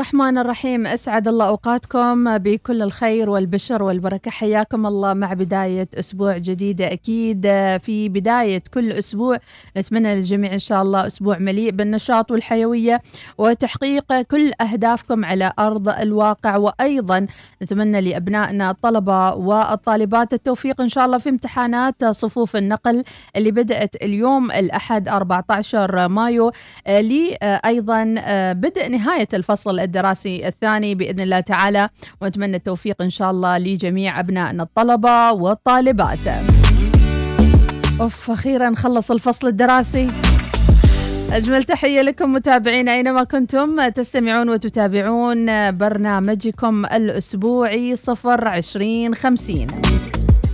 الرحمن الرحيم أسعد الله أوقاتكم بكل الخير والبشر والبركة. حياكم الله مع بداية أسبوع جديده أكيد في بداية كل أسبوع نتمنى للجميع إن شاء الله أسبوع مليء بالنشاط والحيوية وتحقيق كل أهدافكم على أرض الواقع. وأيضا نتمنى لأبنائنا الطلبة والطالبات التوفيق إن شاء الله في امتحانات صفوف النقل اللي بدأت اليوم الأحد 14 مايو. لي أيضا بدء نهاية الفصل الدراسي الثاني بإذن الله تعالى ونتمنى التوفيق إن شاء الله لجميع أبنائنا الطلبة والطالبات. أوف أخيرا خلص الفصل الدراسي. أجمل تحية لكم متابعينا أينما كنتم تستمعون وتتابعون برنامجكم الأسبوعي صفر عشرين خمسين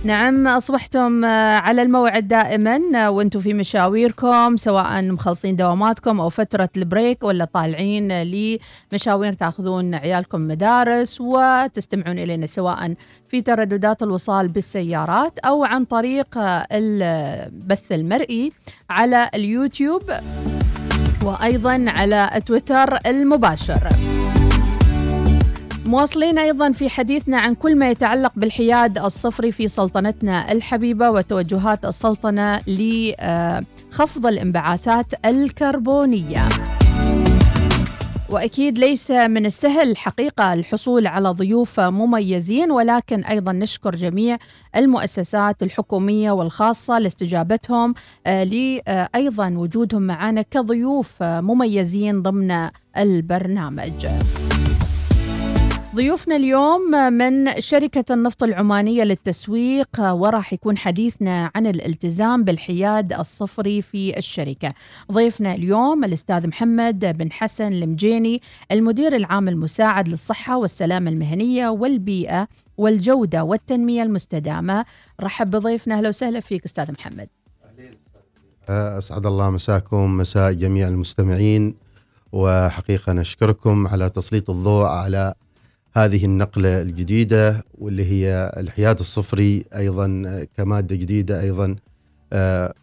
نعم أصبحتم على الموعد دائما وأنتم في مشاويركم سواء مخلصين دواماتكم أو فترة البريك ولا طالعين لمشاوير تأخذون عيالكم مدارس وتستمعون إلينا سواء في ترددات الوصال بالسيارات أو عن طريق البث المرئي على اليوتيوب وأيضا على تويتر المباشر. مواصلين أيضا في حديثنا عن كل ما يتعلق بالحياد الصفري في سلطنتنا الحبيبة وتوجهات السلطنة لخفض الانبعاثات الكربونية. وأكيد ليس من السهل حقيقة الحصول على ضيوف مميزين ولكن أيضا نشكر جميع المؤسسات الحكومية والخاصة لاستجابتهم لايضا وجودهم معنا كضيوف مميزين ضمن البرنامج. ضيوفنا اليوم من شركة النفط العمانية للتسويق وراح يكون حديثنا عن الالتزام بالحياد الصفري في الشركة. ضيفنا اليوم الأستاذ محمد بن حسن المجيني المدير العام المساعد للصحة والسلامة المهنية والبيئة والجودة والتنمية المستدامة. رحب بضيفنا أهلا وسهلا فيك أستاذ محمد. أسعد الله مساكم مساء جميع المستمعين وحقيقة نشكركم على تسليط الضوء على هذه النقلة الجديدة واللي هي الحياد الصفري أيضا كمادة جديدة أيضا. آه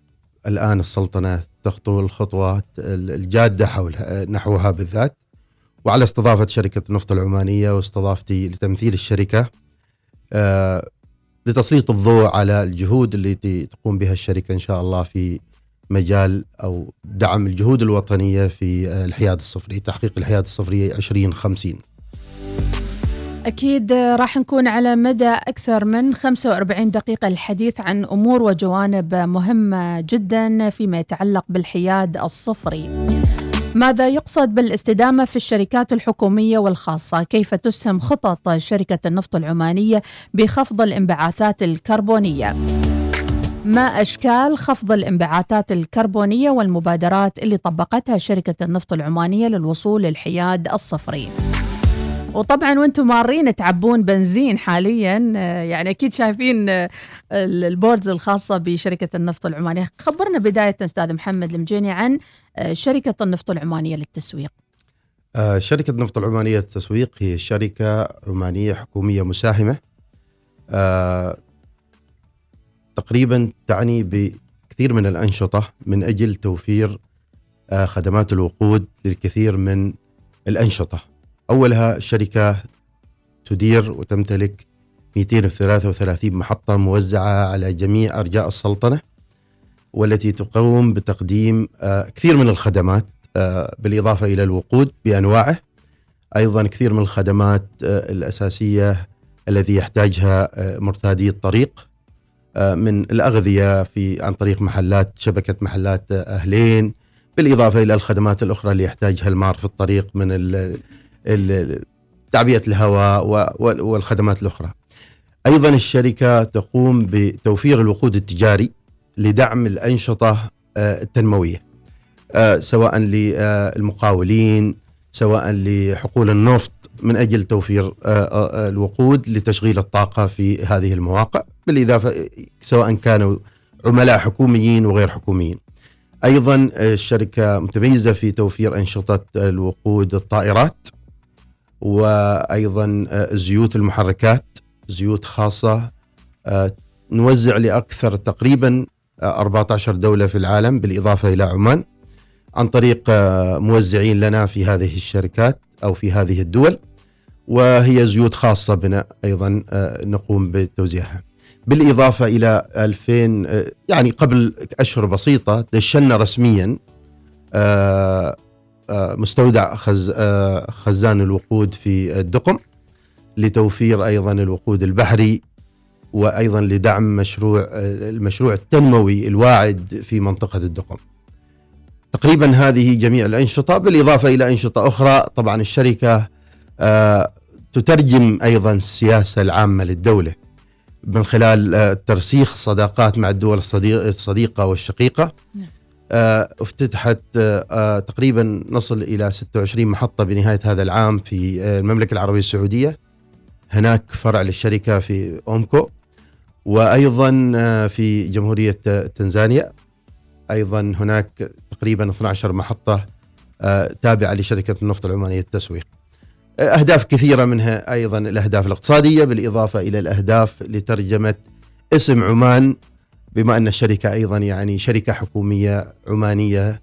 الآن السلطنة تخطو الخطوات الجادة حول نحوها بالذات. وعلى استضافة شركة النفط العمانية واستضافتي لتمثيل الشركة آه لتسليط الضوء على الجهود التي تقوم بها الشركة إن شاء الله في مجال أو دعم الجهود الوطنية في الحياد الصفري تحقيق الحياد الصفري 2050 أكيد راح نكون على مدى أكثر من 45 دقيقة الحديث عن أمور وجوانب مهمة جدا فيما يتعلق بالحياد الصفري. ماذا يقصد بالاستدامة في الشركات الحكومية والخاصة؟ كيف تسهم خطط شركة النفط العمانية بخفض الانبعاثات الكربونية؟ ما أشكال خفض الانبعاثات الكربونية والمبادرات اللي طبقتها شركة النفط العمانية للوصول للحياد الصفري؟ وطبعا وأنتم مارين تعبون بنزين حاليا يعني أكيد شايفين البوردز الخاصة بشركة النفط العمانية. خبرنا بداية أستاذ محمد المجيني عن شركة النفط العمانية للتسويق. شركة النفط العمانية للتسويق هي شركة عمانية حكومية مساهمة تقريبا تعني بكثير من الأنشطة من أجل توفير خدمات الوقود للكثير من الأنشطة. أولها شركة تدير وتمتلك 233 محطة موزعة على جميع أرجاء السلطنة والتي تقوم بتقديم كثير من الخدمات بالإضافة إلى الوقود بأنواعه. أيضا كثير من الخدمات الأساسية الذي يحتاجها مرتادي الطريق من الأغذية في عن طريق محلات شبكة محلات أهلين. بالإضافة إلى الخدمات الأخرى اللي يحتاجها المار في الطريق من تعبئة الهواء والخدمات الأخرى. أيضا الشركة تقوم بتوفير الوقود التجاري لدعم الأنشطة التنموية سواء للمقاولين سواء لحقول النفط من أجل توفير الوقود لتشغيل الطاقة في هذه المواقع بالإضافة سواء كانوا عملاء حكوميين وغير حكوميين. أيضا الشركة متميزة في توفير أنشطة الوقود الطائرات وأيضا زيوت المحركات زيوت خاصة نوزع لأكثر تقريبا 14 دولة في العالم بالإضافة إلى عمان عن طريق موزعين لنا في هذه الشركات أو في هذه الدول وهي زيوت خاصة بنا أيضا آه، نقوم بتوزيعها. بالإضافة إلى 2000 آه، يعني قبل أشهر بسيطة دشنا رسميا آه، مستودع خزان الوقود في الدقم لتوفير أيضا الوقود البحري وأيضا لدعم مشروع المشروع التنموي الواعد في منطقة الدقم. تقريبا هذه جميع الأنشطة بالإضافة إلى أنشطة أخرى طبعا الشركة آه، تترجم أيضا السياسة العامة للدولة من خلال آه، ترسيخ صداقات مع الدول الصديقة والشقيقة نعم. آه، افتتحت تقريبا نصل إلى 26 محطة بنهاية هذا العام في المملكة العربية السعودية هناك فرع للشركة في أومكو وأيضا في جمهورية تنزانيا أيضا هناك تقريبا 12 محطة تابعة لشركة النفط العمانية للتسويق. أهداف كثيرة منها أيضا الأهداف الاقتصادية بالإضافة إلى الأهداف لترجمة اسم عمان بما أن الشركة أيضا يعني شركة حكومية عمانية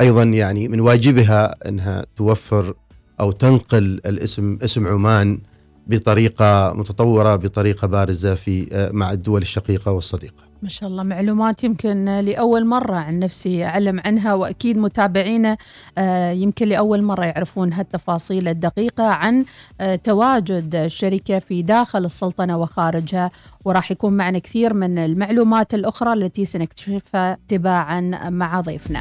أيضا يعني من واجبها أنها توفر أو تنقل الاسم اسم عمان بطريقة متطورة بطريقة بارزة في مع الدول الشقيقة والصديقة. ما شاء الله معلومات يمكن لأول مرة عن نفسي أعلم عنها وأكيد متابعينا آه، يمكن لأول مرة يعرفون هالتفاصيل الدقيقة عن آه، تواجد الشركة في داخل السلطنة وخارجها وراح يكون معنا كثير من المعلومات الأخرى التي سنكتشفها تباعا مع ضيفنا.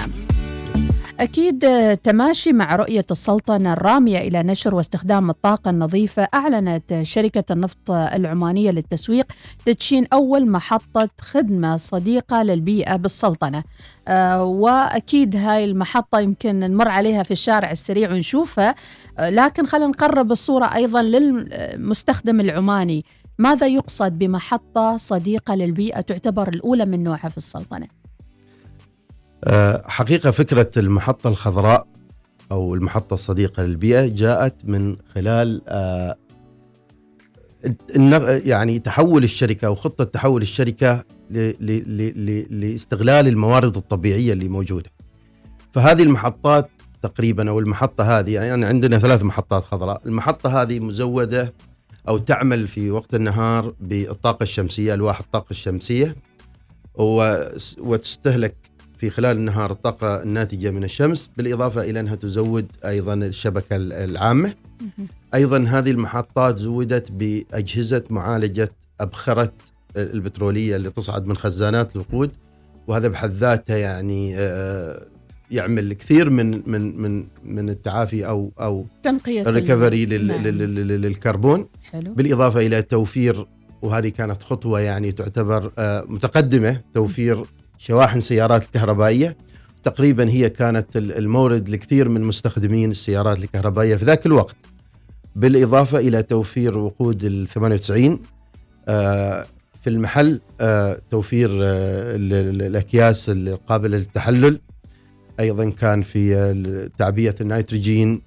أكيد تماشي مع رؤية السلطنة الرامية إلى نشر واستخدام الطاقة النظيفة. أعلنت شركة النفط العمانية للتسويق تدشين أول محطة خدمة صديقة للبيئة بالسلطنة. آه وأكيد هاي المحطة يمكن نمر عليها في الشارع السريع ونشوفها. آه لكن خلينا نقرب الصورة أيضا للمستخدم العماني. ماذا يقصد بمحطة صديقة للبيئة تعتبر الأولى من نوعها في السلطنة؟ آه، حقيقة فكرة المحطة الخضراء أو المحطة الصديقة للبيئة جاءت من خلال آه، يعني تحول الشركة أو خطة تحول الشركة لاستغلال الموارد الطبيعية اللي موجودة. فهذه المحطات تقريبا أو المحطة هذه يعني عندنا ثلاث محطات خضراء. المحطة هذه مزودة أو تعمل في وقت النهار بالطاقة الشمسية ألواح الطاقة الشمسية وتستهلك في خلال النهار الطاقة الناتجة من الشمس بالإضافة إلى أنها تزود أيضا الشبكة العامة أيضا هذه المحطات زودت بأجهزة معالجة أبخرة البترولية اللي تصعد من خزانات الوقود وهذا بحد ذاته يعني آه، يعمل كثير من من من من التعافي أو أو تنقية الريكفري نعم. للكربون حلو. بالإضافة إلى توفير وهذه كانت خطوة يعني تعتبر آه، متقدمة توفير شواحن سيارات الكهربائيه تقريبا هي كانت المورد لكثير من مستخدمين السيارات الكهربائية في ذاك الوقت. بالإضافة إلى توفير وقود ال 98 آه، في المحل آه، توفير آه، الأكياس القابلة للتحلل. أيضا كان في تعبئة النيتروجين.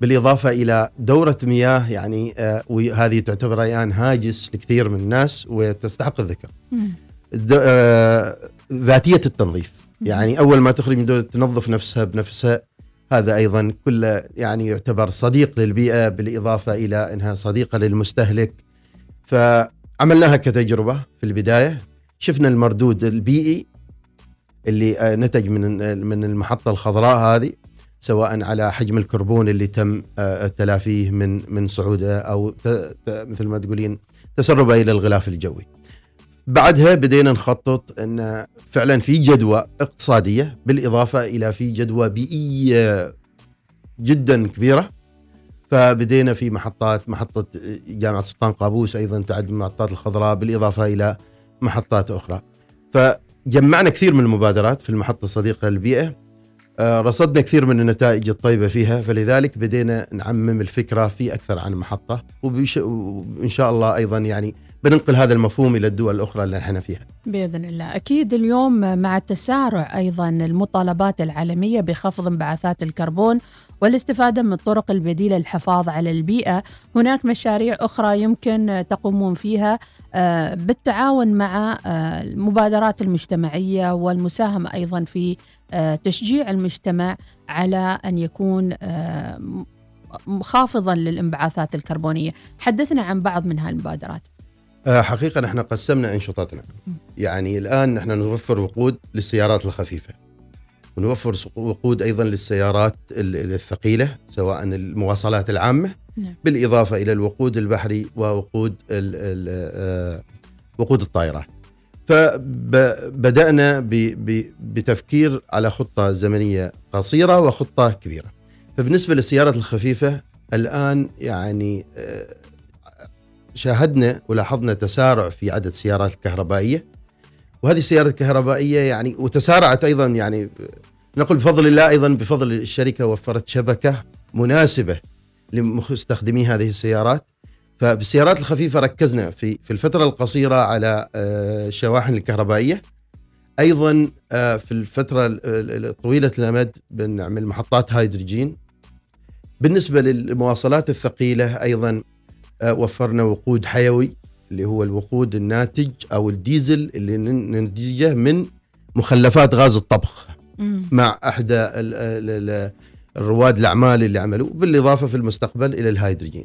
بالإضافة إلى دورة مياه يعني وهذه تعتبر الآن هاجس لكثير من الناس وتستحق الذكر. ذاتية التنظيف. يعني أول ما تخرج من دولة تنظف نفسها بنفسها هذا أيضا كله يعني يعتبر صديق للبيئة بالإضافة إلى إنها صديقة للمستهلك. فعملناها كتجربة في البداية. شفنا المردود البيئي اللي آه، نتج من من المحطة الخضراء هذه سواء على حجم الكربون اللي تم آه، تلافيه من من صعوده أو مثل ما تقولين تسربه إلى الغلاف الجوي. بعدها بدينا نخطط إن فعلا في جدوى اقتصادية بالإضافة إلى في جدوى بيئية جدا كبيرة. فبدينا في محطات محطة جامعة سلطان قابوس أيضا تعد من المحطات الخضراء بالإضافة إلى محطات أخرى. فجمعنا كثير من المبادرات في المحطة الصديقة للبيئة. آه، رصدنا كثير من النتائج الطيبة فيها فلذلك بدينا نعمم الفكرة في أكثر عن محطة. وإن شاء الله أيضا يعني بننقل هذا المفهوم إلى الدول الأخرى اللي إحنا فيها. بإذن الله، أكيد اليوم مع تسارع أيضا المطالبات العالمية بخفض انبعاثات الكربون والاستفادة من الطرق البديلة للحفاظ على البيئة هناك مشاريع أخرى يمكن تقومون فيها آه، بالتعاون مع آه، المبادرات المجتمعية والمساهمة أيضا في آه، تشجيع المجتمع على أن يكون خافضا للانبعاثات الكربونية. حدثنا عن بعض من هالمبادرات. حقيقة نحن قسمنا أنشطتنا. يعني الآن نحن نوفر وقود للسيارات الخفيفة. ونوفر وقود أيضا للسيارات الثقيلة سواء المواصلات العامة نعم. بالإضافة إلى الوقود البحري ووقود ال وقود الطائرات. فبدأنا بتفكير على خطة زمنية قصيرة وخطة كبيرة. فبالنسبة للسيارات الخفيفة الآن يعني شاهدنا ولاحظنا تسارع في عدد السيارات الكهربائية. وهذه السيارات الكهربائية يعني وتسارعت أيضا يعني نقول بفضل الله أيضا بفضل الشركة وفرت شبكة مناسبة لمستخدمي هذه السيارات. فبالسيارات الخفيفة ركزنا في في الفترة القصيرة على الشواحن آه، الكهربائية. أيضا آه، في الفترة طويلة الأمد بنعمل محطات هيدروجين. بالنسبة للمواصلات الثقيلة أيضا وفرنا وقود حيوي اللي هو الوقود الناتج أو الديزل اللي ننتجه من مخلفات غاز الطبخ مع احدى الرواد الأعمال اللي عملوا بالإضافة في المستقبل إلى الهيدروجين.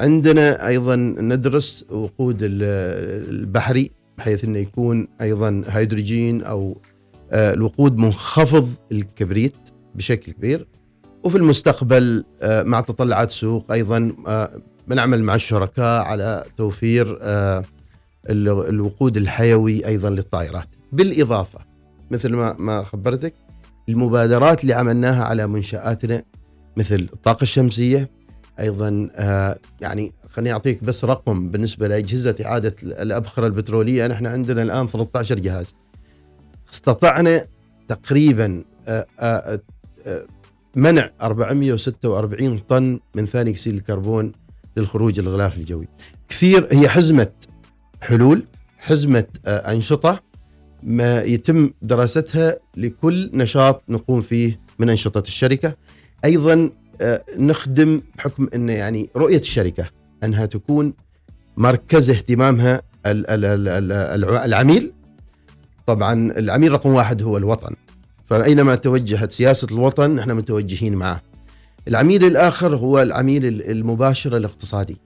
عندنا أيضا ندرس وقود البحري بحيث إنه يكون أيضا هيدروجين أو آه، الوقود منخفض الكبريت بشكل كبير وفي المستقبل آه، مع تطلعات السوق أيضا بنعمل مع الشركاء على توفير الوقود الحيوي أيضا للطائرات. بالإضافة مثل ما ما خبرتك المبادرات اللي عملناها على منشآتنا مثل الطاقة الشمسية أيضا آه يعني خليني أعطيك بس رقم بالنسبة لأجهزة إعادة الأبخرة البترولية. نحن عندنا الآن 13 جهاز. استطعنا تقريبا آه آه آه منع 446 طن من ثاني أكسيد الكربون للخروج الغلاف الجوي. كثير هي حزمة حلول حزمة آه، أنشطة ما يتم دراستها لكل نشاط نقوم فيه من أنشطة الشركة. أيضا آه، نخدم بحكم إن يعني رؤية الشركة أنها تكون مركز اهتمامها العميل. طبعا العميل رقم واحد هو الوطن. فأينما توجهت سياسة الوطن نحن متوجهين معه. العميل الآخر هو العميل المباشر الاقتصادي.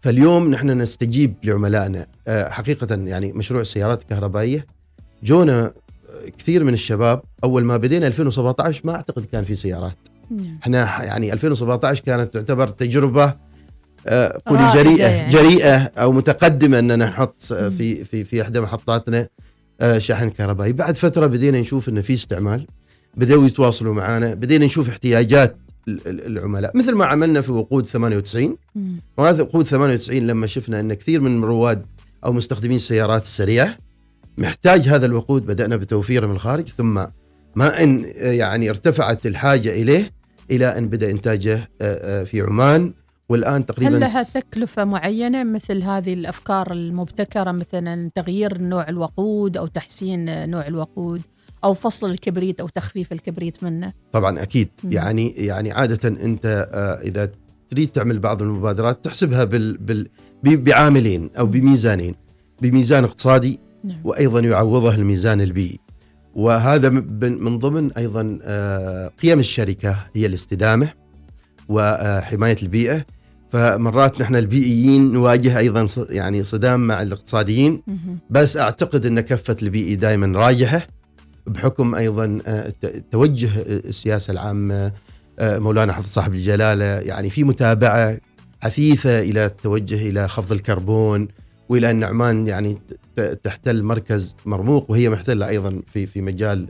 فاليوم نحن نستجيب لعملائنا. آه، حقيقة يعني مشروع السيارات الكهربائيه جونا كثير من الشباب أول ما بدينا 2017 ما أعتقد كان في سيارات. نعم. إحنا يعني 2017 كانت تعتبر تجربة آه، قولي جريئة يعني. جريئة أو متقدمة إننا نحط في في في إحدى محطاتنا آه، شاحن كهربائي. بعد فترة بدينا نشوف إنه في استعمال بدأوا يتواصلوا معنا بدينا نشوف احتياجات العملاء. مثل ما عملنا في وقود 98 وهذا وقود 98 لما شفنا أن كثير من رواد أو مستخدمين السيارات السريعه محتاج هذا الوقود بدأنا بتوفيره من الخارج ثم ما أن يعني ارتفعت الحاجة إليه إلى أن بدأ إنتاجه آه، آه، في عمان. والآن تقريبا هل لها تكلفة معينة مثل هذه الأفكار المبتكرة مثلا تغيير نوع الوقود أو تحسين نوع الوقود؟ أو فصل الكبريت أو تخفيف الكبريت منه. طبعا أكيد. م. يعني يعني عادة أنت آه، إذا تريد تعمل بعض المبادرات تحسبها بال بال بعاملين أو بميزانين بميزان اقتصادي نعم. وأيضا يعوضه الميزان البيئي. وهذا من ضمن أيضا آه، قيم الشركة هي الاستدامة وحمايه البيئة. فمرات نحن البيئيين نواجه أيضا يعني صدام مع الاقتصاديين. بس أعتقد أن كفة البيئي دائما راجحة. بحكم أيضا آه، توجه السياسة العامة آه، مولانا حفظ صاحب الجلالة يعني في متابعة حثيثة إلى التوجه إلى خفض الكربون وإلى أن عمان يعني تحتل مركز مرموق وهي محتلة أيضا في في مجال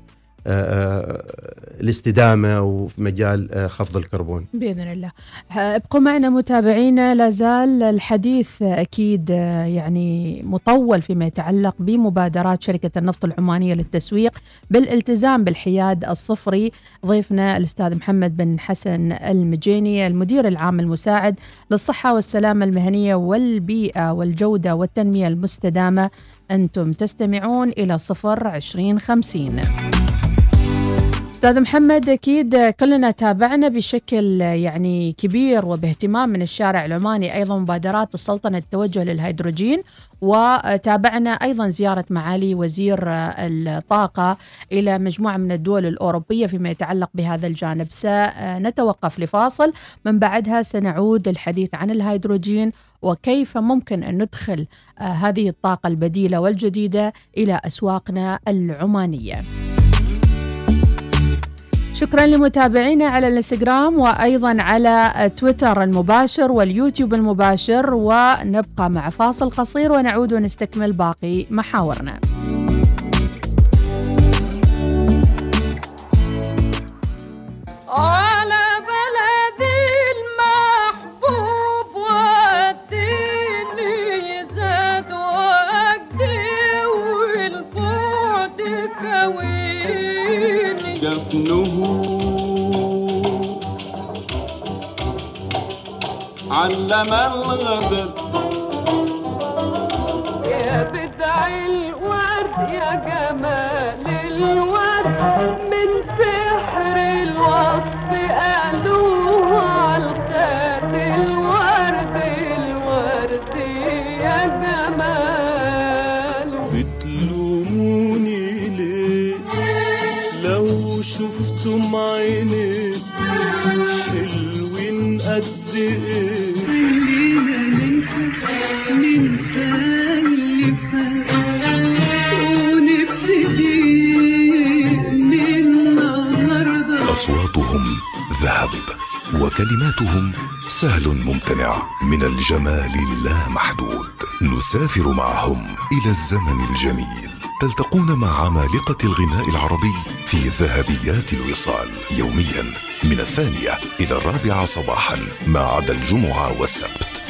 الاستدامة وفي مجال آه، خفض الكربون. بإذن الله. ابقوا معنا متابعينا لا زال الحديث أكيد يعني مطول فيما يتعلق بمبادرات شركة النفط العمانية للتسويق بالالتزام بالحياد الصفري. ضيفنا الأستاذ محمد بن حسن المجيني المدير العام المساعد للصحة والسلامة المهنية والبيئة والجودة والتنمية المستدامة. أنتم تستمعون إلى صفر عشرين خمسين. أستاذ محمد أكيد كلنا تابعنا بشكل يعني كبير وباهتمام من الشارع العماني أيضا مبادرات السلطنة التوجه للهيدروجين وتابعنا أيضا زيارة معالي وزير الطاقة إلى مجموعة من الدول الأوروبية فيما يتعلق بهذا الجانب. سنتوقف لفاصل من بعدها سنعود للحديث عن الهيدروجين وكيف ممكن أن ندخل هذه الطاقة البديلة والجديدة إلى أسواقنا العمانية. شكرا لمتابعينا على الانستغرام وأيضا على تويتر المباشر واليوتيوب المباشر ونبقى مع فاصل قصير ونعود ونستكمل باقي محاورنا. على علم الغدر يا بدع الورد يا جمال الورد من سحر الوصف قالوه عالخد الورد الورد يا جمال. بتلوموني ليه؟ لو شفتم عيني وكلماتهم سهل ممتنع من الجمال اللامحدود. نسافر معهم إلى الزمن الجميل. تلتقون مع عمالقة الغناء العربي في ذهبيات الوصال. يوميا من الثانية إلى الرابعة صباحا ما عدا الجمعة والسبت.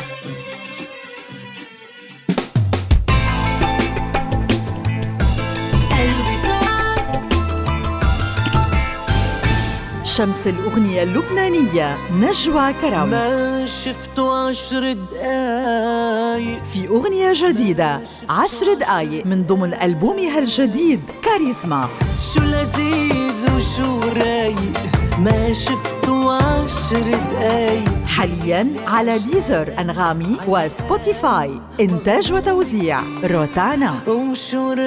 شمس الأغنية اللبنانية نجوى كرم. ما شفت عشر دقايق. في أغنية جديدة عشر دقايق من ضمن ألبومها الجديد كاريزما. شو لذيذ وشو رايق. ما شفت عشر دقايق. حاليا على ديزر أنغامي وسبوتيفاي. إنتاج وتوزيع روتانا. وشو رايق.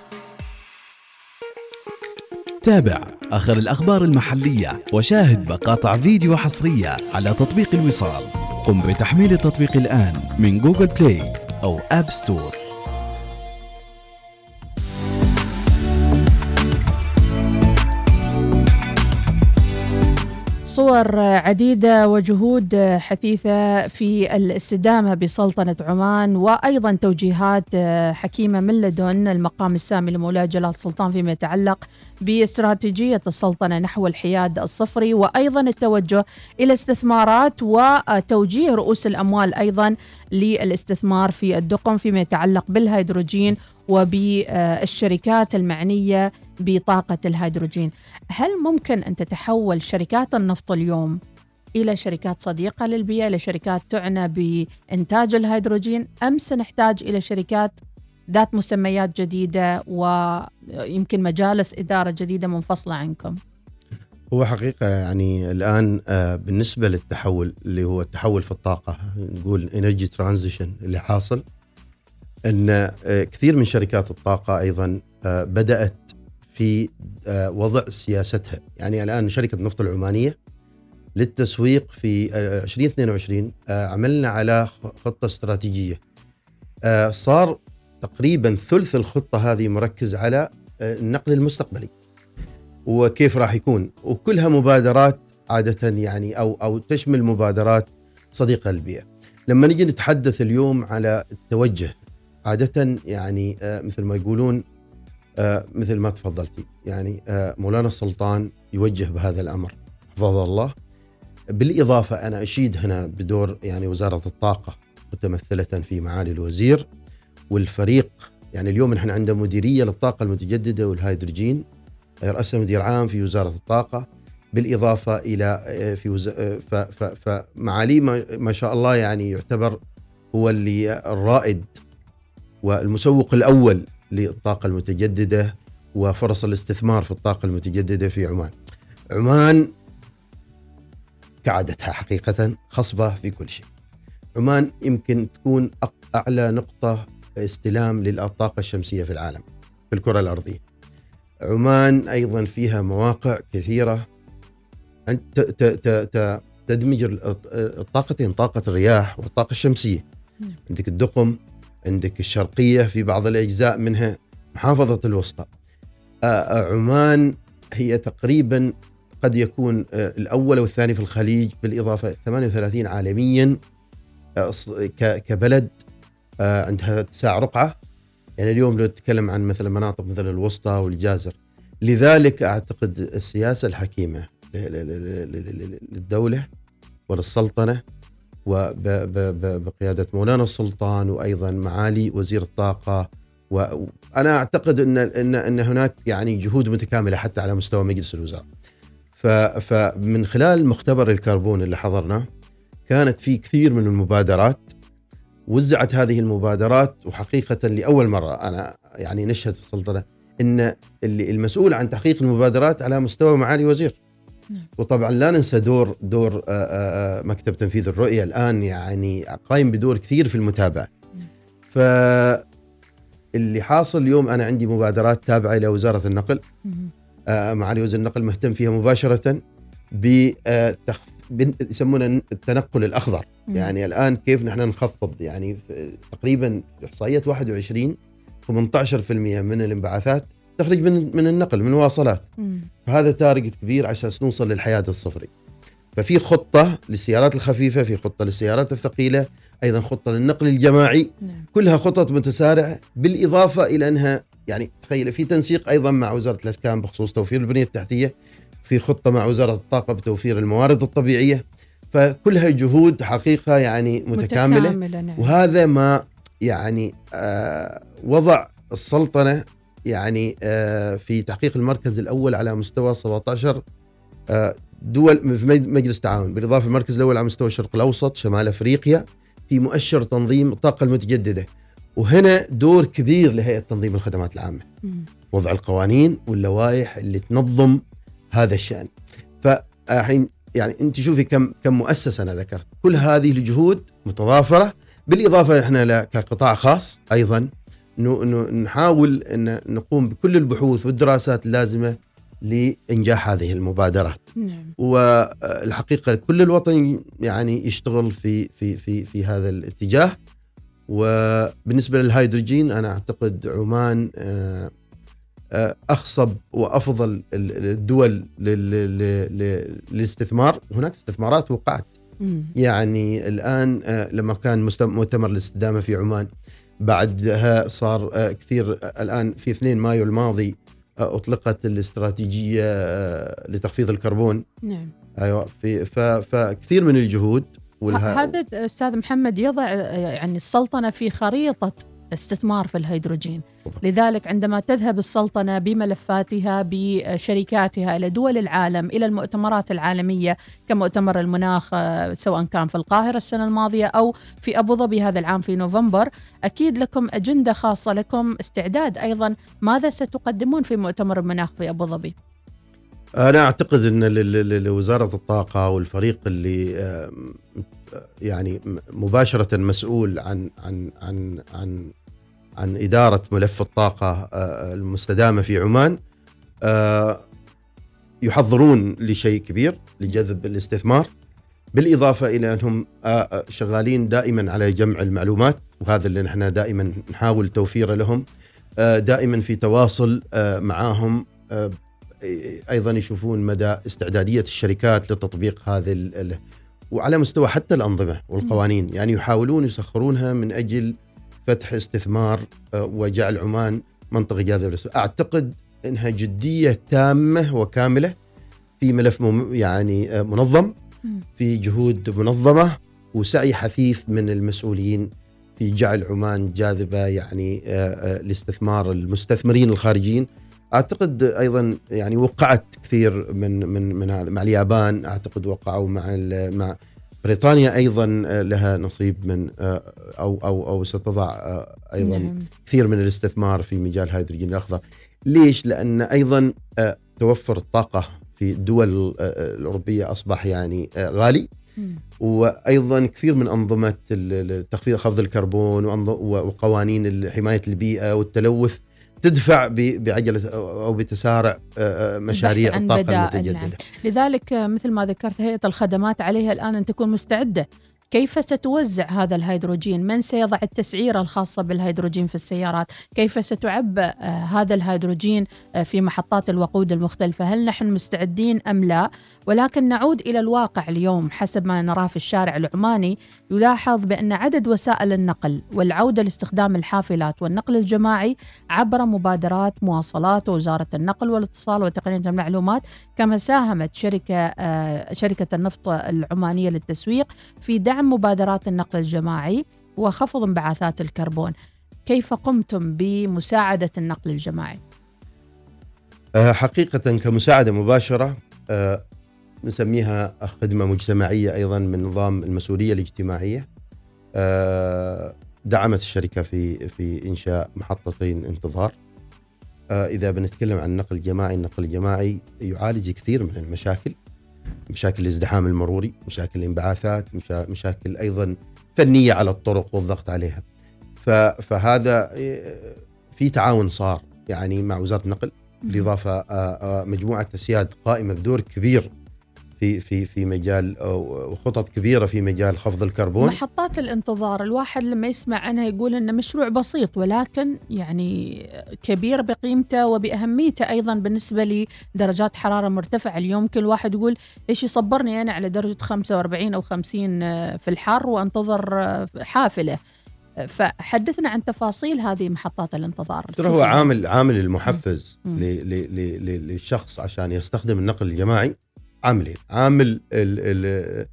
تابع. آخر الأخبار المحلية وشاهد مقاطع فيديو حصرية على تطبيق الوصال. قم بتحميل التطبيق الآن من جوجل بلاي أو آب ستور صور عديدة وجهود حثيثة في الاستدامة بسلطنة عمان وأيضا توجيهات حكيمة من لدن المقام السامي لمولاي جلالة السلطان فيما يتعلق باستراتيجية السلطنة نحو الحياد الصفري وأيضا التوجه إلى استثمارات وتوجيه رؤوس الأموال أيضا للاستثمار في الدقم فيما يتعلق بالهيدروجين وبالشركات المعنية بطاقة الهيدروجين. هل ممكن أن تتحول شركات النفط اليوم إلى شركات صديقة للبيئة إلى شركات تعنى بإنتاج الهيدروجين أم سنحتاج إلى شركات ذات مسميات جديدة ويمكن مجالس إدارة جديدة منفصلة عنكم؟ هو حقيقة يعني الآن آه، بالنسبة للتحول اللي هو التحول في الطاقة نقول energy transition اللي حاصل أن آه، كثير من شركات الطاقة أيضا آه، بدأت في وضع سياستها. يعني الآن شركة النفط العمانية للتسويق في 2022 عملنا على خطة استراتيجية. صار تقريبا ثلث الخطة هذه مركز على النقل المستقبلي. وكيف راح يكون؟ وكلها مبادرات عادة يعني أو أو تشمل مبادرات صديقة للبيئة. لما نجي نتحدث اليوم على التوجه عادة يعني آه، مثل ما يقولون آه، مثل ما تفضلتي. يعني آه، مولانا السلطان يوجه بهذا الأمر. حفظه الله. بالإضافة أنا أشيد هنا بدور يعني وزارة الطاقة متمثلة في معالي الوزير والفريق. يعني اليوم نحن عندنا مديرية للطاقة المتجددة والهيدروجين يرأسها مدير عام في وزارة الطاقة. بالإضافة إلى آه، في وز... ف... ف... فمعالي ما... ما شاء الله يعني يعتبر هو اللي الرائد والمسوق الأول للطاقة المتجددة وفرص الاستثمار في الطاقة المتجددة في عمان. عمان كعادتها حقيقة خصبة في كل شيء. عمان يمكن تكون أعلى نقطة استلام للطاقة الشمسية في العالم في الكرة الأرضية. عمان أيضا فيها مواقع ت- تدمج ال- الطاقتين طاقة الرياح والطاقة الشمسية. نعم. عندك الدقم عندك الشرقية في بعض الأجزاء منها محافظة الوسطى. آه، آه، عمان هي تقريبا قد يكون آه، الأول والثاني في الخليج بالإضافة 38 عالميا كبلد عندها اتساع رقعة. يعني اليوم لو نتكلم عن مثلا مناطق مثل الوسطى والجازر. لذلك أعتقد السياسة الحكيمة للدولة وللسلطنة وبقيادة مولانا السلطان وأيضا معالي وزير الطاقة وأنا أعتقد أن أن أن هناك يعني جهود متكاملة حتى على مستوى مجلس الوزراء فمن خلال مختبر الكربون اللي حضرناه كانت في كثير من المبادرات وزعت هذه المبادرات وحقيقة لأول مرة أنا يعني نشهد السلطنة أن المسؤول عن تحقيق المبادرات على مستوى معالي وزير. وطبعا لا ننسى دور دور آه، آه، آه، مكتب تنفيذ الرؤية الآن يعني قايم بدور كثير في المتابعة. نعم. ف اللي حاصل اليوم أنا عندي مبادرات تابعة إلى وزارة النقل. معالي وزير النقل مهتم فيها مباشرة بتخ... يسمونه التنقل الأخضر. مم. يعني الآن كيف نحن نخفض؟ يعني تقريبا احصائيات 21 18% من الانبعاثات تخرج من من النقل من مواصلات. فهذا تارجت كبير عشان نوصل للحياة الصفري. ففي خطة للسيارات الخفيفة في خطة للسيارات الثقيلة أيضا خطة للنقل الجماعي. نعم. كلها خطط متسارعة بالإضافة إلى أنها يعني تخيل في تنسيق أيضا مع وزارة الأسكان بخصوص توفير البنية التحتية. في خطة مع وزارة الطاقة بتوفير الموارد الطبيعية. فكلها جهود حقيقة يعني متكاملة. متكاملة نعم. وهذا ما يعني آه وضع السلطنة يعني آه في تحقيق المركز الأول على مستوى 17 آه دول في مج- مجلس تعاون بالإضافة المركز الأول على مستوى الشرق الأوسط شمال أفريقيا في مؤشر تنظيم الطاقه المتجددة. وهنا دور كبير لهيئة تنظيم الخدمات العامة. وضع القوانين واللوائح اللي تنظم هذا الشأن. فالحين يعني أنت شوفي كم كم مؤسسة أنا ذكرت. كل هذه الجهود متضافرة. بالإضافة إحنا كقطاع خاص أيضا نحاول إن نقوم بكل البحوث والدراسات اللازمة لإنجاح هذه المبادرات نعم. والحقيقة كل الوطن يعني يشتغل في في في في هذا الاتجاه. وبالنسبة للهيدروجين أنا أعتقد عمان آه، آه، أخصب وأفضل ال- الدول لل- لل- لل- للاستثمار. هناك استثمارات وقعت. يعني الآن آه، لما كان مؤتمر الاستدامة في عمان بعدها صار آه، كثير آه، الآن في 2 مايو الماضي آه، أطلقت الاستراتيجية لتخفيض الكربون. نعم. أيوه في فكثير من الجهود ه- هذا أستاذ محمد يضع يعني السلطنة في خريطة استثمار في الهيدروجين. لذلك عندما تذهب السلطنة بملفاتها بشركاتها إلى دول العالم إلى المؤتمرات العالمية كمؤتمر المناخ آه، سواء كان في القاهرة السنة الماضية أو في أبو ظبي هذا العام في نوفمبر أكيد لكم أجندة خاصة لكم استعداد أيضا ماذا ستقدمون في مؤتمر المناخ في أبو ظبي أنا أعتقد إن ل- ل- لوزارة الطاقة والفريق اللي يعني مباشرة مسؤول عن عن عن عن عن إدارة ملف الطاقة آه، المستدامة في عمان. آه، يحضرون لشيء كبير لجذب الاستثمار بالإضافة إلى أنهم آه، شغالين دائما على جمع المعلومات وهذا اللي نحن دائما نحاول توفيره لهم. دائما في تواصل معاهم. أيضا يشوفون مدى استعدادية الشركات لتطبيق هذه وعلى مستوى حتى الأنظمة والقوانين. يعني يحاولون يسخرونها من أجل فتح استثمار آه، وجعل عمان منطقة جاذبه للسوق. أعتقد إنها جدية تامة وكاملة في ملف مم- يعني آه، منظم. في جهود منظمة وسعي حثيث من المسؤولين في جعل عمان جاذبة يعني آه، لاستثمار المستثمرين الخارجيين أعتقد أيضا يعني وقعت كثير من من من هذا مع اليابان أعتقد وقعوا مع مع بريطانيا أيضا آه، لها نصيب من آه، أو أو أو ستضع آه، أيضا نعم. كثير من الاستثمار في مجال الهيدروجين الأخضر ليش لأن أيضا توفر الطاقه في الدول الأوروبية أصبح يعني غالي. وأيضا كثير من أنظمة تخفيض خفض الكربون وقوانين حماية البيئة والتلوث تدفع بعجلة أو أو بتسارع آه، آه، مشاريع الطاقه المتجدده نعم. لذلك آه، مثل ما ذكرت هيئة الخدمات عليها الآن أن تكون مستعدة. كيف ستوزع هذا الهيدروجين؟ من سيضع التسعيرة الخاصة بالهيدروجين في السيارات؟ كيف ستعبأ آه، هذا الهيدروجين في محطات الوقود المختلفة؟ هل نحن مستعدين أم لا؟ ولكن نعود إلى الواقع اليوم حسب ما نراه في الشارع العماني يلاحظ بأن عدد وسائل النقل والعودة لاستخدام الحافلات والنقل الجماعي عبر مبادرات مواصلات ووزارة النقل والاتصال وتقنية المعلومات كما ساهمت شركة آه، شركة النفط العمانية للتسويق في دعم مبادرات النقل الجماعي وخفض انبعاثات الكربون كيف قمتم بمساعدة النقل الجماعي؟ آه، حقيقة كمساعدة مباشرة آه، نسميها خدمة مجتمعية أيضا من نظام المسؤولية الاجتماعية. آه، دعمت الشركة في في إنشاء محطتين انتظار. آه، إذا بنتكلم عن النقل الجماعي النقل الجماعي يعالج كثير من المشاكل. مشاكل الازدحام المروري مشاكل الانبعاثات مشا- مشاكل أيضا فنية على الطرق والضغط عليها. فهذا آه، في تعاون صار يعني مع وزارة النقل. بالإضافة مجموعة أسياد قائمة بدور كبير في في في مجال وخطط كبيرة في مجال خفض الكربون. محطات الانتظار الواحد لما يسمع عنها يقول إنه مشروع بسيط ولكن يعني كبير بقيمته وبأهميته أيضا بالنسبة لدرجات حرارة مرتفعة. اليوم كل واحد يقول إيش يصبرني أنا على درجة 45 أو 50 في الحر وأنتظر حافلة. فحدثنا عن تفاصيل هذه محطات الانتظار. ترى هو. عامل عامل المحفز للشخص عشان يستخدم النقل الجماعي. عاملين عامل ال- ال-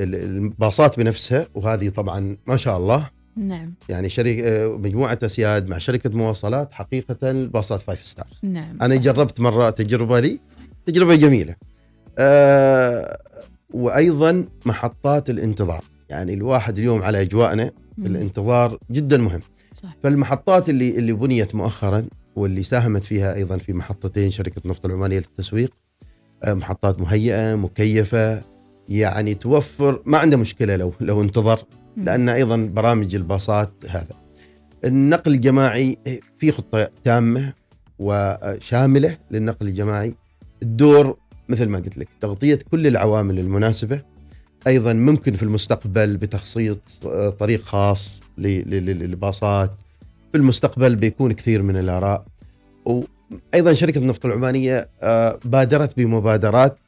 ال- الباصات بنفسها وهذه طبعا ما شاء الله نعم يعني شركة مجموعة أسياد مع شركة مواصلات حقيقة الباصات five star نعم أنا صح. جربت مرة التجربة دي تجربة جميلة آه وأيضا محطات الانتظار يعني الواحد اليوم على أجواءنا مم. الانتظار جدا مهم صح. فالمحطات اللي اللي بنيت مؤخرا واللي ساهمت فيها أيضا في محطتين شركة نفط العمانية للتسويق آه، محطات مهيئة مكيفة يعني توفر ما عنده مشكلة لو لو انتظر. لأن أيضا برامج الباصات هذا. النقل الجماعي في خطة تامة وشاملة للنقل الجماعي. الدور مثل ما قلت لك تغطية كل العوامل المناسبة. أيضا ممكن في المستقبل بتخصيص آه، طريق خاص للباصات. في المستقبل بيكون كثير من الآراء. وأيضا شركة النفط العمانية آه، بادرت بمبادرات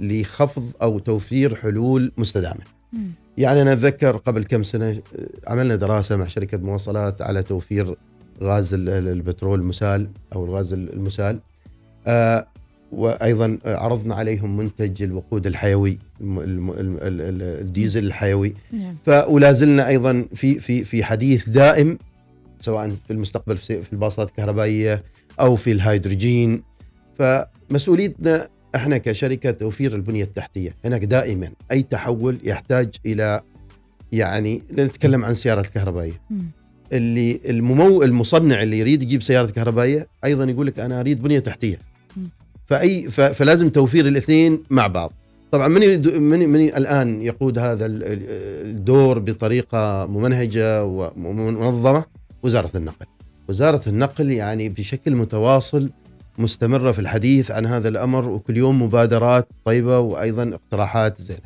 لخفض أو توفير حلول مستدامة. مم. يعني أنا أتذكر قبل كم سنة آه، عملنا دراسة مع شركة مواصلات على توفير غاز ال- ال- البترول المسال أو الغاز ال- المسال. آه، وأيضا عرضنا عليهم منتج الوقود الحيوي الديزل الحيوي. نعم. فولا زلنا أيضا في في في حديث دائم سواء في المستقبل في الباصات الكهربائية أو في الهيدروجين. فمسؤوليتنا إحنا كشركة توفير البنية التحتية. هناك دائما أي تحول يحتاج إلى يعني نتكلم عن السيارات الكهربائية. اللي الممو المصنع اللي يريد يجيب سيارة كهربائيه أيضا يقول لك أنا أريد بنية تحتية. فأي فلازم توفير الاثنين مع بعض. طبعا من من من الآن يقود هذا ال- ال- الدور بطريقة ممنهجة ومنظمة؟ وزارة النقل. وزارة النقل يعني بشكل متواصل مستمرة في الحديث عن هذا الأمر وكل يوم مبادرات طيبة وأيضا اقتراحات زينة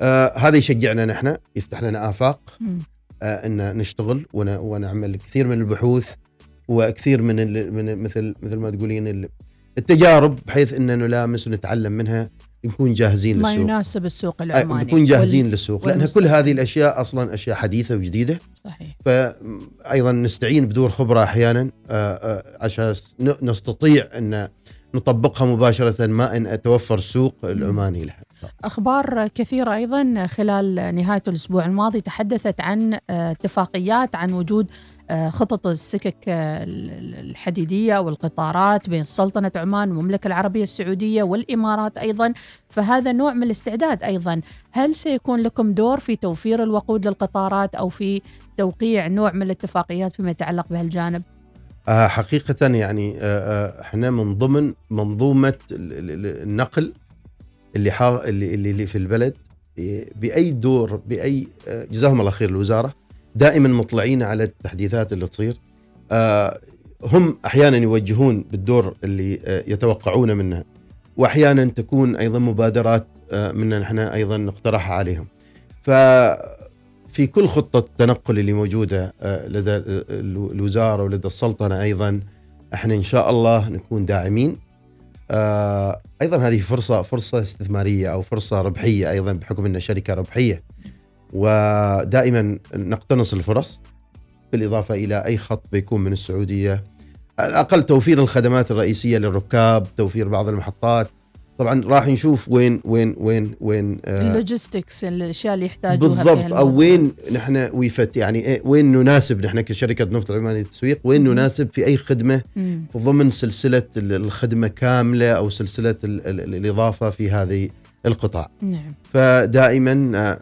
آه هذا يشجعنا نحن يفتح لنا آفاق. آه، إن نشتغل ون- ونعمل كثير من البحوث وكثير من من مثل مثل ما تقولين ال- التجارب بحيث ان نلامس ونتعلم منها نكون جاهزين ما للسوق. يناسب السوق العماني. نكون جاهزين وال- للسوق. لأن كل. هذه الأشياء أصلا أشياء حديثة وجديدة. صحيح. فايضا نستعين بدور خبره أحيانا آه، آه، عشان نستطيع أن نطبقها مباشرة ما إن أتوفر السوق العماني لها. أخبار كثيرة أيضا خلال نهاية الأسبوع الماضي تحدثت عن آه، اتفاقيات عن وجود خطط السكك آه، ال- ال- الحديدية والقطارات بين سلطنة عمان والمملكة العربية السعودية والإمارات أيضا فهذا نوع من الاستعداد أيضا. هل سيكون لكم دور في توفير الوقود للقطارات أو في توقيع نوع من الاتفاقيات فيما يتعلق بهالجانب؟ آه، حقيقة يعني آه، إحنا من ضمن منظومة ال- ال- ال- النقل اللي اللي في البلد بأي دور آه، جزاهم الله خير الوزارة دائما مطلعين على التحديثات اللي تصير. آه، هم أحيانا يوجهون بالدور اللي آه، يتوقعون منها وأحيانا تكون أيضا مبادرات آه، منا نحن أيضا نقترحها عليهم. ففي كل خطة تنقل اللي موجودة آه، لدى ال- الوزارة ولدى السلطنة أيضا إحنا إن شاء الله نكون داعمين. أيضا هذه فرصة فرصة استثمارية أو فرصة ربحية أيضا بحكم انها شركة ربحية ودائما نقتنص الفرص بالإضافة إلى أي خط بيكون من السعودية. الأقل توفير الخدمات الرئيسية للركاب توفير بعض المحطات. طبعا راح نشوف وين وين وين وين آه ال logistics الأشياء اللي يحتاجوها بالضبط. أو. وين نحن we fit يعني إيه وين نناسب نحن كشركة نفط العماني للتسويق وين. نناسب في أي خدمة؟ مم. ضمن سلسلة ال- الخدمة كاملة أو سلسلة ال- ال- الإضافة في هذه القطاع. نعم. فدائما آه،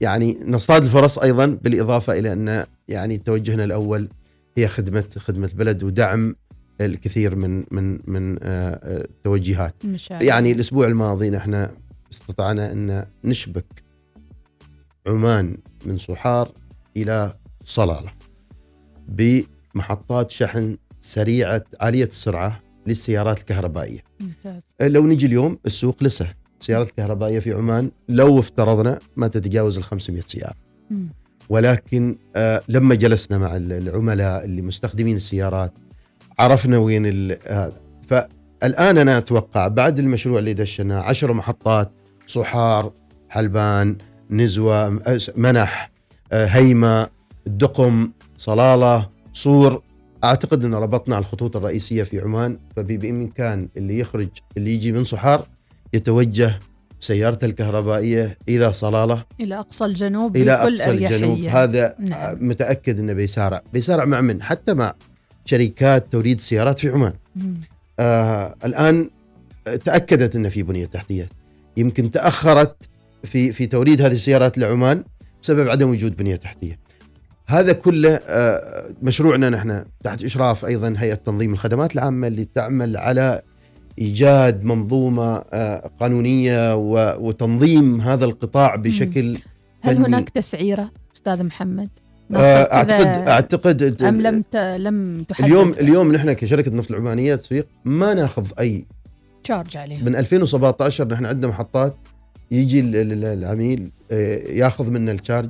يعني نصطاد الفرص أيضا بالإضافة إلى أن يعني توجهنا الأول هي خدمه خدمة البلد ودعم الكثير من من من آه، آه، التوجيهات مشاعر. يعني الأسبوع الماضي نحن استطعنا أن نشبك عمان من صحار إلى صلالة بمحطات شحن سريعة عالية السرعة للسيارات الكهربائية. ممتاز لو نجي اليوم السوق لسه السيارات الكهربائيه في عمان لو افترضنا ما تتجاوز ال 500 سيارة. مم. ولكن آه لما جلسنا مع ال- العملاء اللي مستخدمين السيارات عرفنا وين ال- هذا فالآن أنا أتوقع بعد المشروع اللي دشناه عشر محطات صحار حلبان نزوة م- أس- منح آه، هيمة الدقم صلالة صور أعتقد أن ربطنا على الخطوط الرئيسية في عمان فبإمكان اللي يخرج اللي يجي من صحار يتوجه سيارته الكهربائية إلى صلالة إلى أقصى الجنوب إلى بكل أقصى الجنوب. أريحية هذا نعم. متأكد إنه بيسارع. بيسارع مع من؟ حتى مع شركات توريد السيارات في عمان. مم. آه الآن تأكدت إن في بنية تحتية. يمكن تأخرت في في توريد هذه السيارات لعمان بسبب عدم وجود بنية تحتية. هذا كله آه مشروعنا نحن تحت إشراف أيضا هيئة تنظيم الخدمات العامة اللي تعمل على إيجاد منظومة آه قانونية وتنظيم هذا القطاع بشكل هل. هناك تسعيرة أستاذ محمد؟ آه، اعتقد أعتقد أم لم ت... لم تحدد اليوم اليوم نحن كشركة نفط العمانية تسويق ما ناخذ أي تشارج عليهم من 2017 نحن عندنا محطات يجي ال- ال- العميل آه، ياخذ منا الشارج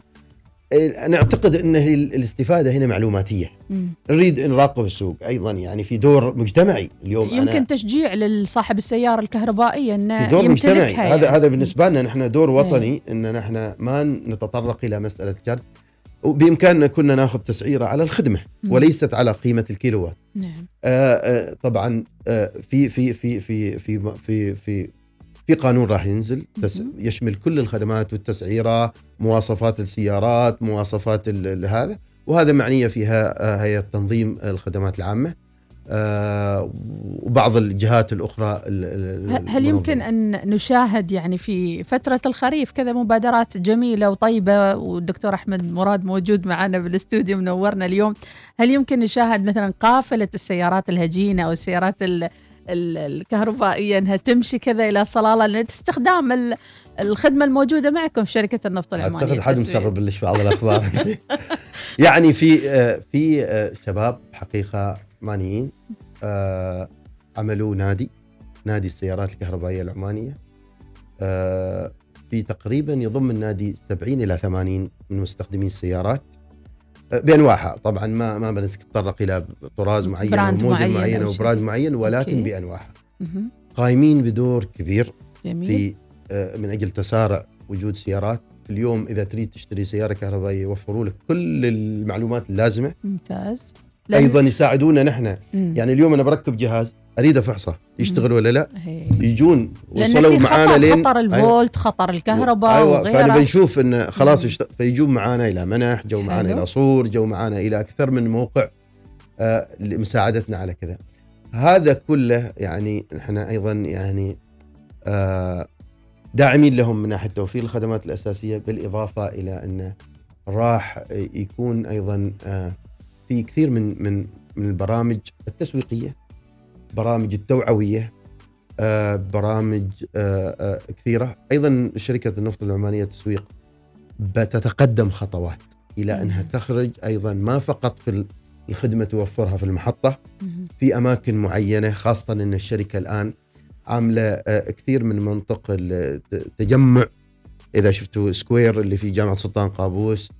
آه، نعتقد إن هي ال- الاستفادة هنا معلوماتية. مم. نريد نراقب السوق أيضا يعني في دور مجتمعي اليوم. يمكن أنا تشجيع لصاحب السيارة الكهربائية أنه في دور مجتمعي. يمتلكها هذا يعني. هذا بالنسبة لنا نحن دور وطني إن نحن ما نتطرق إلى مسألة الشارج وبإمكاننا كنا ناخذ تسعيرة على الخدمة مم. وليست على قيمة الكيلووات نعم. آه، آه، طبعا آه، في في في في في في في في قانون راح ينزل تس-. يشمل كل الخدمات والتسعيرة مواصفات السيارات مواصفات هذا وهذا معنية فيها آه، هيئة تنظيم الخدمات العامة آه، وبعض الجهات الأخرى هل يمكن. أن نشاهد يعني في فترة الخريف كذا مبادرات جميلة وطيبة والدكتور أحمد مراد موجود معنا بالاستوديو منورنا اليوم هل يمكن نشاهد مثلا قافلة السيارات الهجينة أو السيارات ال ال- الكهربائية أنها تمشي كذا إلى صلالة لاستخدام ال- الخدمة الموجودة معكم في شركة النفط العمانية. أعتقد حد. مسرب ليش بعض الأخبار. يعني في آه، في آه، شباب حقيقة عمانيين آه، عملوا نادي نادي السيارات الكهربائية العمانية. في تقريبا يضم النادي 70 إلى 80 من مستخدمي السيارات. بأنواعها طبعا ما ما بنتطرق إلى طراز معين brand model معين معين أو. brand معين ولكن okay. بأنواعها. قايمين بدور كبير جميل في آه، من أجل تسارع وجود سيارات اليوم إذا تريد تشتري سيارة كهربائية يوفروا لك كل المعلومات اللازمة ممتاز أيضا يساعدونا نحن مم. يعني اليوم أنا بركب جهاز أريد أفحصه يشتغل ولا لا. يجون وصلوا معانا خطر لين خطر أيوة. الفولت خطر الكهرباء أيوه فأنا وغيره بنشوف انه خلاص. يشت... فيجون معانا إلى منح جو معانا. إلى صور جو معانا إلى أكثر من موقع آه لمساعدتنا على كذا هذا كله يعني إحنا أيضا يعني آه داعمين لهم من ناحية توفير الخدمات الأساسية بالإضافة إلى إنه راح يكون أيضا آه في كثير من من من البرامج التسويقية برامج التوعوية آه، برامج آه، آه، كثيرة أيضا شركه النفط العمانية التسويق بتتقدم خطوات إلى أنها. تخرج أيضا ما فقط في الخدمة توفرها في المحطة. في أماكن معينة خاصة إن الشركة الآن عاملة كثير من منطق التجمع إذا شفتوا square اللي في جامعة سلطان قابوس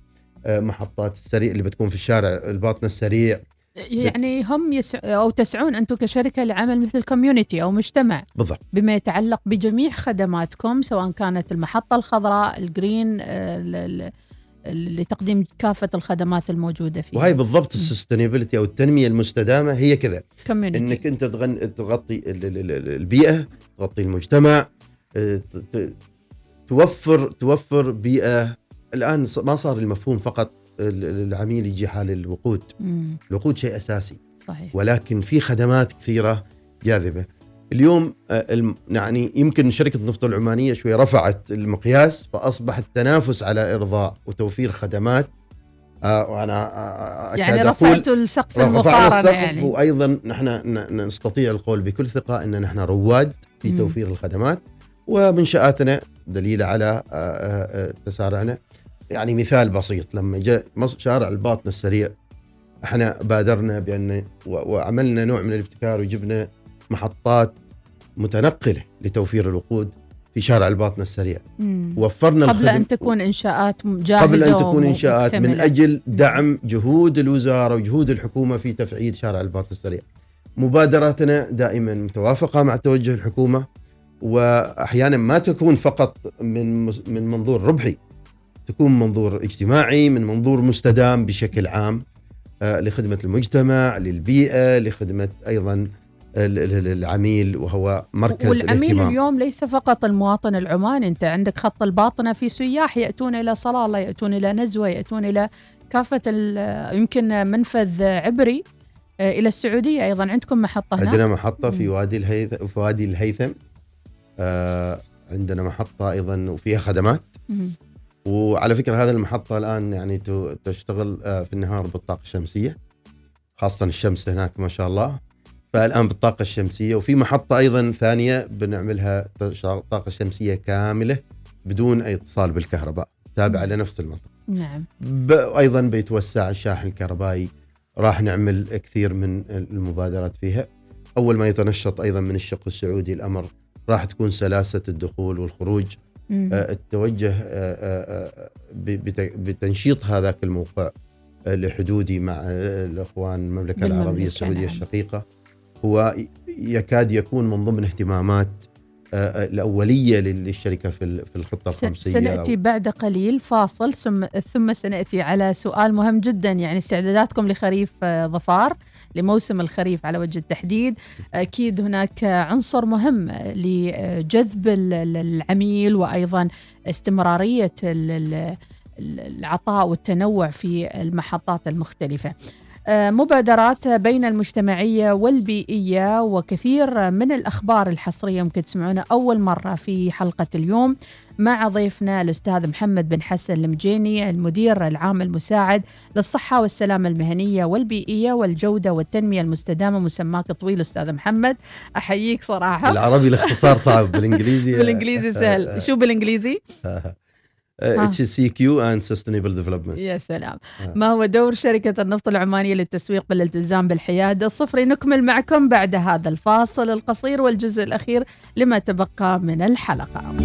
محطات السريع اللي بتكون في الشارع الباطن السريع. يعني هم يسع... أو تسعون أنتم كشركة لعمل مثل community أو مجتمع. بالضبط. بما يتعلق بجميع خدماتكم سواء كانت المحطة الخضراء ال green آه، لتقديم كافة الخدمات الموجودة فيها. وهي بالضبط ال sustainability أو التنمية المستدامة هي كذا. community إنك أنت تغن... تغطي ال- ال- ال- البيئة تغطي المجتمع آه، توفر توفر بيئة الآن ما صار المفهوم فقط ال- العميل يجي حال الوقود. مم. الوقود شيء أساسي. صحيح. ولكن في خدمات كثيرة جاذبة. اليوم آه، يعني يمكن شركة النفط العمانية شوي رفعت المقياس فاصبح التنافس على إرضاء وتوفير خدمات. آه، وأنا آه، يعني رفعتوا السقف المقارنه السقف يعني. وأيضا نحن نستطيع القول بكل ثقة إن نحن رواد في مم. توفير الخدمات. ومنشاتنا دليل على تسارعنا. يعني مثال بسيط لما جاء شارع الباطن السريع إحنا بادرنا بأن وعملنا نوع من الابتكار وجبنا محطات متنقلة لتوفير الوقود في شارع الباطن السريع مم. وفرنا قبل أن تكون إنشاءات جاهزة قبل أن تكون إنشاءات من. أجل دعم جهود الوزارة وجهود الحكومة في تفعيل شارع الباطن السريع. مبادراتنا دائما متوافقة مع توجه الحكومة واحيانا ما تكون فقط من من منظور ربحي تكون منظور اجتماعي من منظور مستدام بشكل عام آه، لخدمة المجتمع أيضا ال- ال- العميل وهو مركز والعميل الاهتمام. اليوم ليس فقط المواطن العماني أنت عندك خط الباطنة في سياح يأتون إلى صلالة يأتون إلى نزوة يأتون إلى كافة يمكن منفذ عبري آه، إلى السعودية أيضا. عندكم محطة هناك؟ عندنا محطة في. وادي الهيثم في وادي الهيثم. آه عندنا محطة أيضا وفيها خدمات. وعلى فكرة هذه المحطة الآن يعني تشتغل آه في النهار بالطاقة الشمسية خاصة الشمس هناك ما شاء الله. فالآن بالطاقة الشمسية وفي محطة أيضا ثانية بنعملها طاقة شمسية كاملة بدون أي اتصال بالكهرباء تابعة مم. لنفس المنطقة. نعم. أيضا بيتوسع الشاحن الكهربائي راح نعمل كثير من المبادرات فيها. أول ما يتنشط أيضا من الشق السعودي الأمر راح تكون سلاسة الدخول والخروج. التوجه آه، آه، آه، بت- بتنشيط هذاك الموقع آه، لحدودي مع آه، الإخوان المملكة العربية السعودية. الشقيقة. هو يكاد يكون من ضمن اهتمامات آه، آه، الأولية للشركة في ال- في الخطة الخمسية. سنأتي بعد قليل فاصل ثم ثم سنأتي على سؤال مهم جدا يعني استعداداتكم لخريف آه، ظفار. لموسم الخريف على وجه التحديد. أكيد هناك عنصر مهم لجذب ال- ال- العميل ال- ال- العطاء والتنوع في المحطات المختلفة. آه، مبادرات بين المجتمعية والبيئية وكثير من الأخبار الحصرية ممكن تسمعونها أول مرة في حلقة اليوم مع ضيفنا الأستاذ محمد بن حسن المجيني المدير العام المساعد للصحة والسلامة المهنية والبيئية والجودة والتنمية المستدامة مسماك طويل أستاذ محمد. أحييك صراحة. العربي الاختصار صعب بالإنجليزي بالإنجليزي سهل. شو بالإنجليزي؟ HSEQ and sustainable development يا سلام. آه. ما هو دور شركة النفط العمانية للتسويق بالالتزام بالحياد الصفري نكمل معكم بعد هذا الفاصل القصير والجزء الأخير لما تبقى من الحلقة.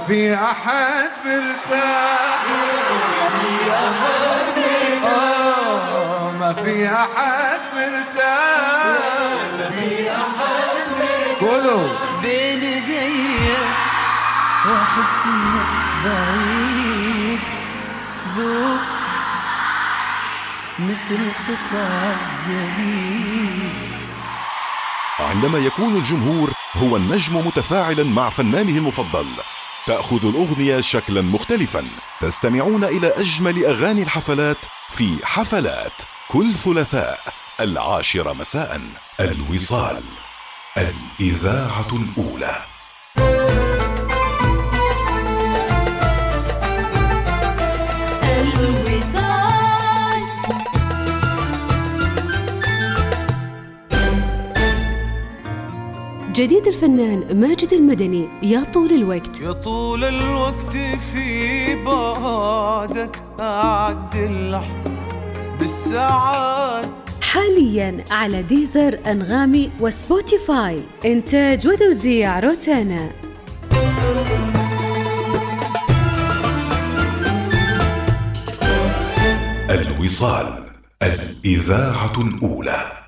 معي ما في أحد مرتاح آه، ما في أحد مرتاح قولوا. بين ايدي واحس انك بعيد. ذوق مثل قطع جليد عندما يكون الجمهور هو النجم متفاعلا مع فنانه المفضل. تأخذ الأغنية شكلا مختلفا. تستمعون إلى أجمل أغاني الحفلات في حفلات كل ثلاثاء العاشرة مساء. الوصال. الإذاعة الأولى. جديد الفنان ماجد المدني يا طول الوقت. يا طول الوقت في بعدك أعد اللحظة بالساعات. حاليا على ديزر أنغامي وسبوتيفاي إنتاج وتوزيع روتانا. الوصال الإذاعة الأولى.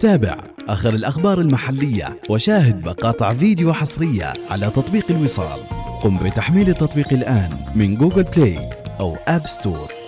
تابع. آخر الأخبار المحلية وشاهد مقاطع فيديو حصرية على تطبيق الوصال. قم بتحميل التطبيق الآن من جوجل بلاي أو آب ستور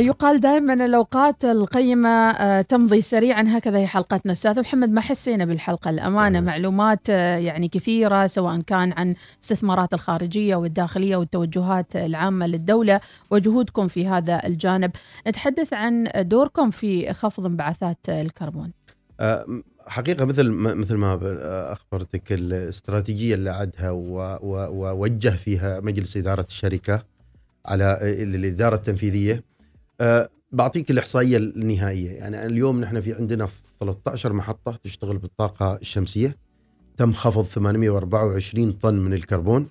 يقال دائما الأوقات القيمة آه، تمضي سريعا. هكذا هي حلقتنا. أستاذ محمد ما حسينا بالحلقة الأمانة؟ معلومات آه، يعني كثيرة سواء كان عن الاستثمارات الخارجية والداخلية والتوجهات العامة للدولة وجهودكم في هذا الجانب. نتحدث عن دوركم في خفض انبعاثات الكربون. آه، حقيقة مثل ما مثل ما آه، أخبرتك الاستراتيجية اللي عدها ووجه فيها مجلس إدارة الشركة على الإدارة التنفيذية بعطيك الإحصائية النهائية. يعني اليوم نحن في عندنا 13 محطة تشتغل بالطاقة الشمسية. تم خفض 824 طن من الكربون.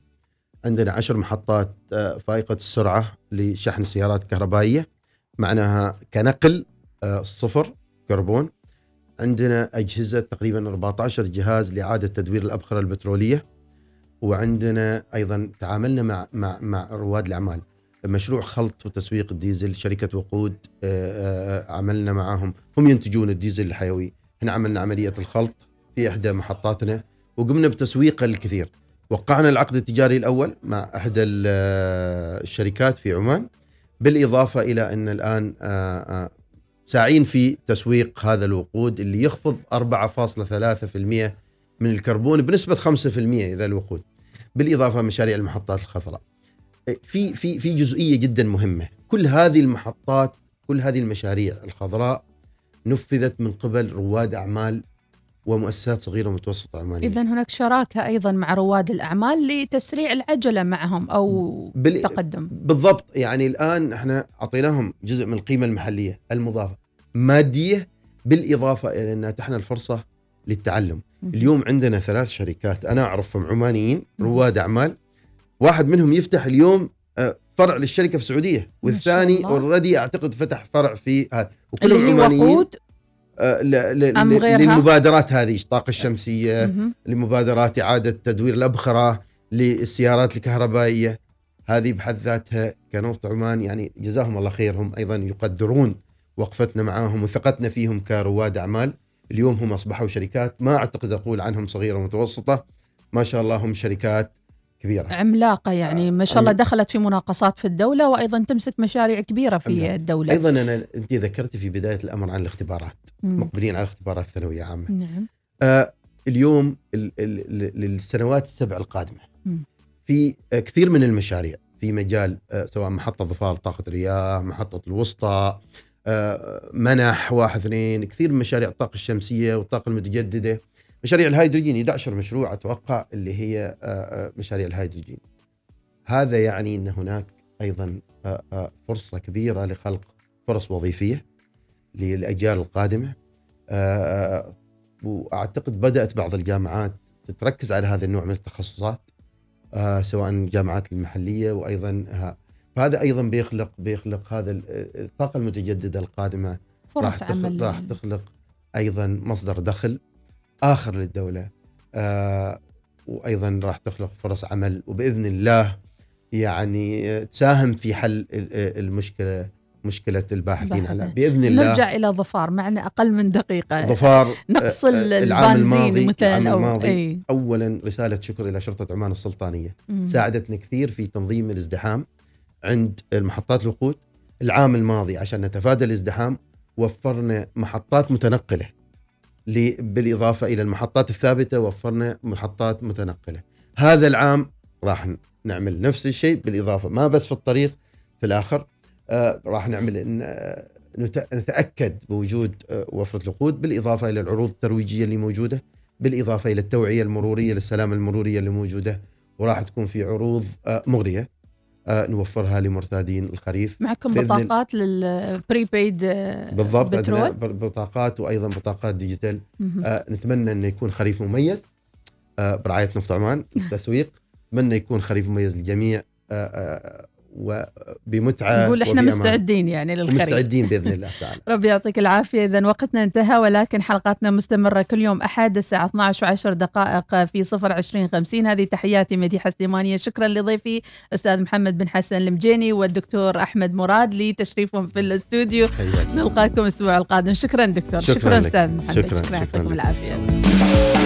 عندنا 10 محطات آه، فائقة السرعة لشحن سيارات كهربائيه معناها كنقل آه، صفر كربون. عندنا أجهزة تقريبا 14 جهاز لإعادة تدوير الأبخرة البترولية. وعندنا أيضا تعاملنا مع مع مع رواد الأعمال. مشروع خلط وتسويق الديزل شركة وقود آه، آه، عملنا معاهم. هم ينتجون الديزل الحيوي. إحنا عملنا عملية الخلط في إحدى محطاتنا وقمنا بتسويقه الكثير. وقعنا العقد التجاري الأول مع إحدى آه، الشركات في عمان بالإضافة إلى أن الآن ساعين في تسويق هذا الوقود اللي يخفض 4.3% من الكربون بنسبة 5% إذا الوقود بالإضافة مشاريع المحطات الخضراء. في في في جزئية جدا مهمة. كل هذه المحطات كل هذه المشاريع الخضراء نفذت من قبل رواد أعمال ومؤسسات صغيرة ومتوسطة عمانيه إذا هناك شراكة أيضا مع رواد الأعمال لتسريع العجلة معهم أو بال- تقدم بالضبط. يعني الآن إحنا أعطيناهم جزء من القيمة المحلية المضافة. مادية بالإضافة إلى أن اتحنا الفرصة للتعلم. اليوم عندنا ثلاث شركات أنا أعرفهم عمانيين رواد أعمال واحد منهم يفتح اليوم آه، فرع للشركة في السعودية. والثاني. اوريدي أعتقد فتح فرع في هذا. وكلهم اللي هي عمانيين. وقود آه، أم غيرها؟ للمبادرات هذه الطاقه الشمسية. لمبادرات إعادة تدوير الأبخرة للسيارات الكهربائية. هذه بحد ذاتها كنفط عمان يعني جزاهم الله خير هم أيضا يقدرون وقفتنا معاهم وثقتنا فيهم كرواد أعمال. اليوم هم أصبحوا شركات ما أعتقد أقول عنهم صغيرة ومتوسطة. ما شاء الله هم شركات كبيرة عملاقة يعني ما شاء الله دخلت في مناقصات في الدولة وأيضا تمسك مشاريع كبيرة في عملاقة. الدولة أيضا أنا أنت ذكرتي في بداية الأمر عن الاختبارات مم. مقبلين على اختبارات ثانويه عامة نعم آه اليوم ال- ال- ال- للسنوات السبع القادمة مم. في آه، كثير من المشاريع في مجال آه، سواء محطة ظفار طاقة رياح محطة الوسطى آه، منح واحد اثنين كثير من مشاريع الطاقة الشمسية والطاقة المتجددة مشاريع الهيدروجين 11 مشروع أتوقع اللي هي آه، آه، مشاريع الهيدروجين. هذا يعني إن هناك أيضا آه، فرصة كبيرة لخلق فرص وظيفية للأجيال القادمة. وأعتقد بدأت بعض الجامعات تركز على هذا النوع من التخصصات سواء الجامعات المحلية وأيضا فهذا أيضا بيخلق بيخلق هذا ال- الطاقة المتجددة القادمة. فرص راح عمل. راح تخلق أيضا مصدر دخل. آخر للدولة. آه وأيضا راح تخلق فرص عمل وبإذن الله يعني آه، تساهم في حل ال- ال- المشكلة مشكلة الباحثين على. بإذن الله نرجع إلى ظفار معنا أقل من دقيقة. ظفار نقص آه، آه، العام البنزين الماضي العام الماضي. أي. اولا رسالة شكر إلى شرطة عمان السلطانية. مم. ساعدتنا كثير في تنظيم الازدحام عند المحطات الوقود. العام الماضي عشان نتفادى الازدحام وفرنا محطات متنقلة. ل- بالإضافة إلى المحطات الثابتة وفرنا محطات متنقلة. هذا العام راح نعمل نفس الشيء بالإضافة ما بس في الطريق في الآخر آه راح نعمل آه، نت- نتأكد بوجود آه، وفرة الوقود بالإضافة إلى العروض الترويجية اللي موجودة بالإضافة إلى التوعية المرورية للسلامة المرورية اللي موجودة وراح تكون في عروض مغرية. نوفرها لمرتادين الخريف. معكم بطاقات لل prepaid بالضبط عندنا بترول؟ بطاقات وأيضا بطاقات ديجيتال. آه، نتمنى إنه يكون خريف مميز. آه، برعاية نفط عمان التسويق. نتمنى يكون خريف مميز للجميع. آه، آه، وبمتعة نقول إحنا وبأمان. مستعدين يعني للخريف مستعدين بإذن الله تعالى. ربي يعطيك العافية. إذا وقتنا انتهى ولكن حلقاتنا مستمرة كل يوم أحد الساعة 12 وعشر دقائق في صفر عشرين خمسين. هذه تحياتي مديحة سليمانية. شكرا لضيفي أستاذ محمد بن حسن المجيني والدكتور أحمد مراد لتشريفهم في الاستوديو. نلقاكم الأسبوع القادم. شكرا دكتور. شكراً شكرا لك. أستاذ محمد. شكراً، شكرا. شكراً يعطيكم لك. العافية.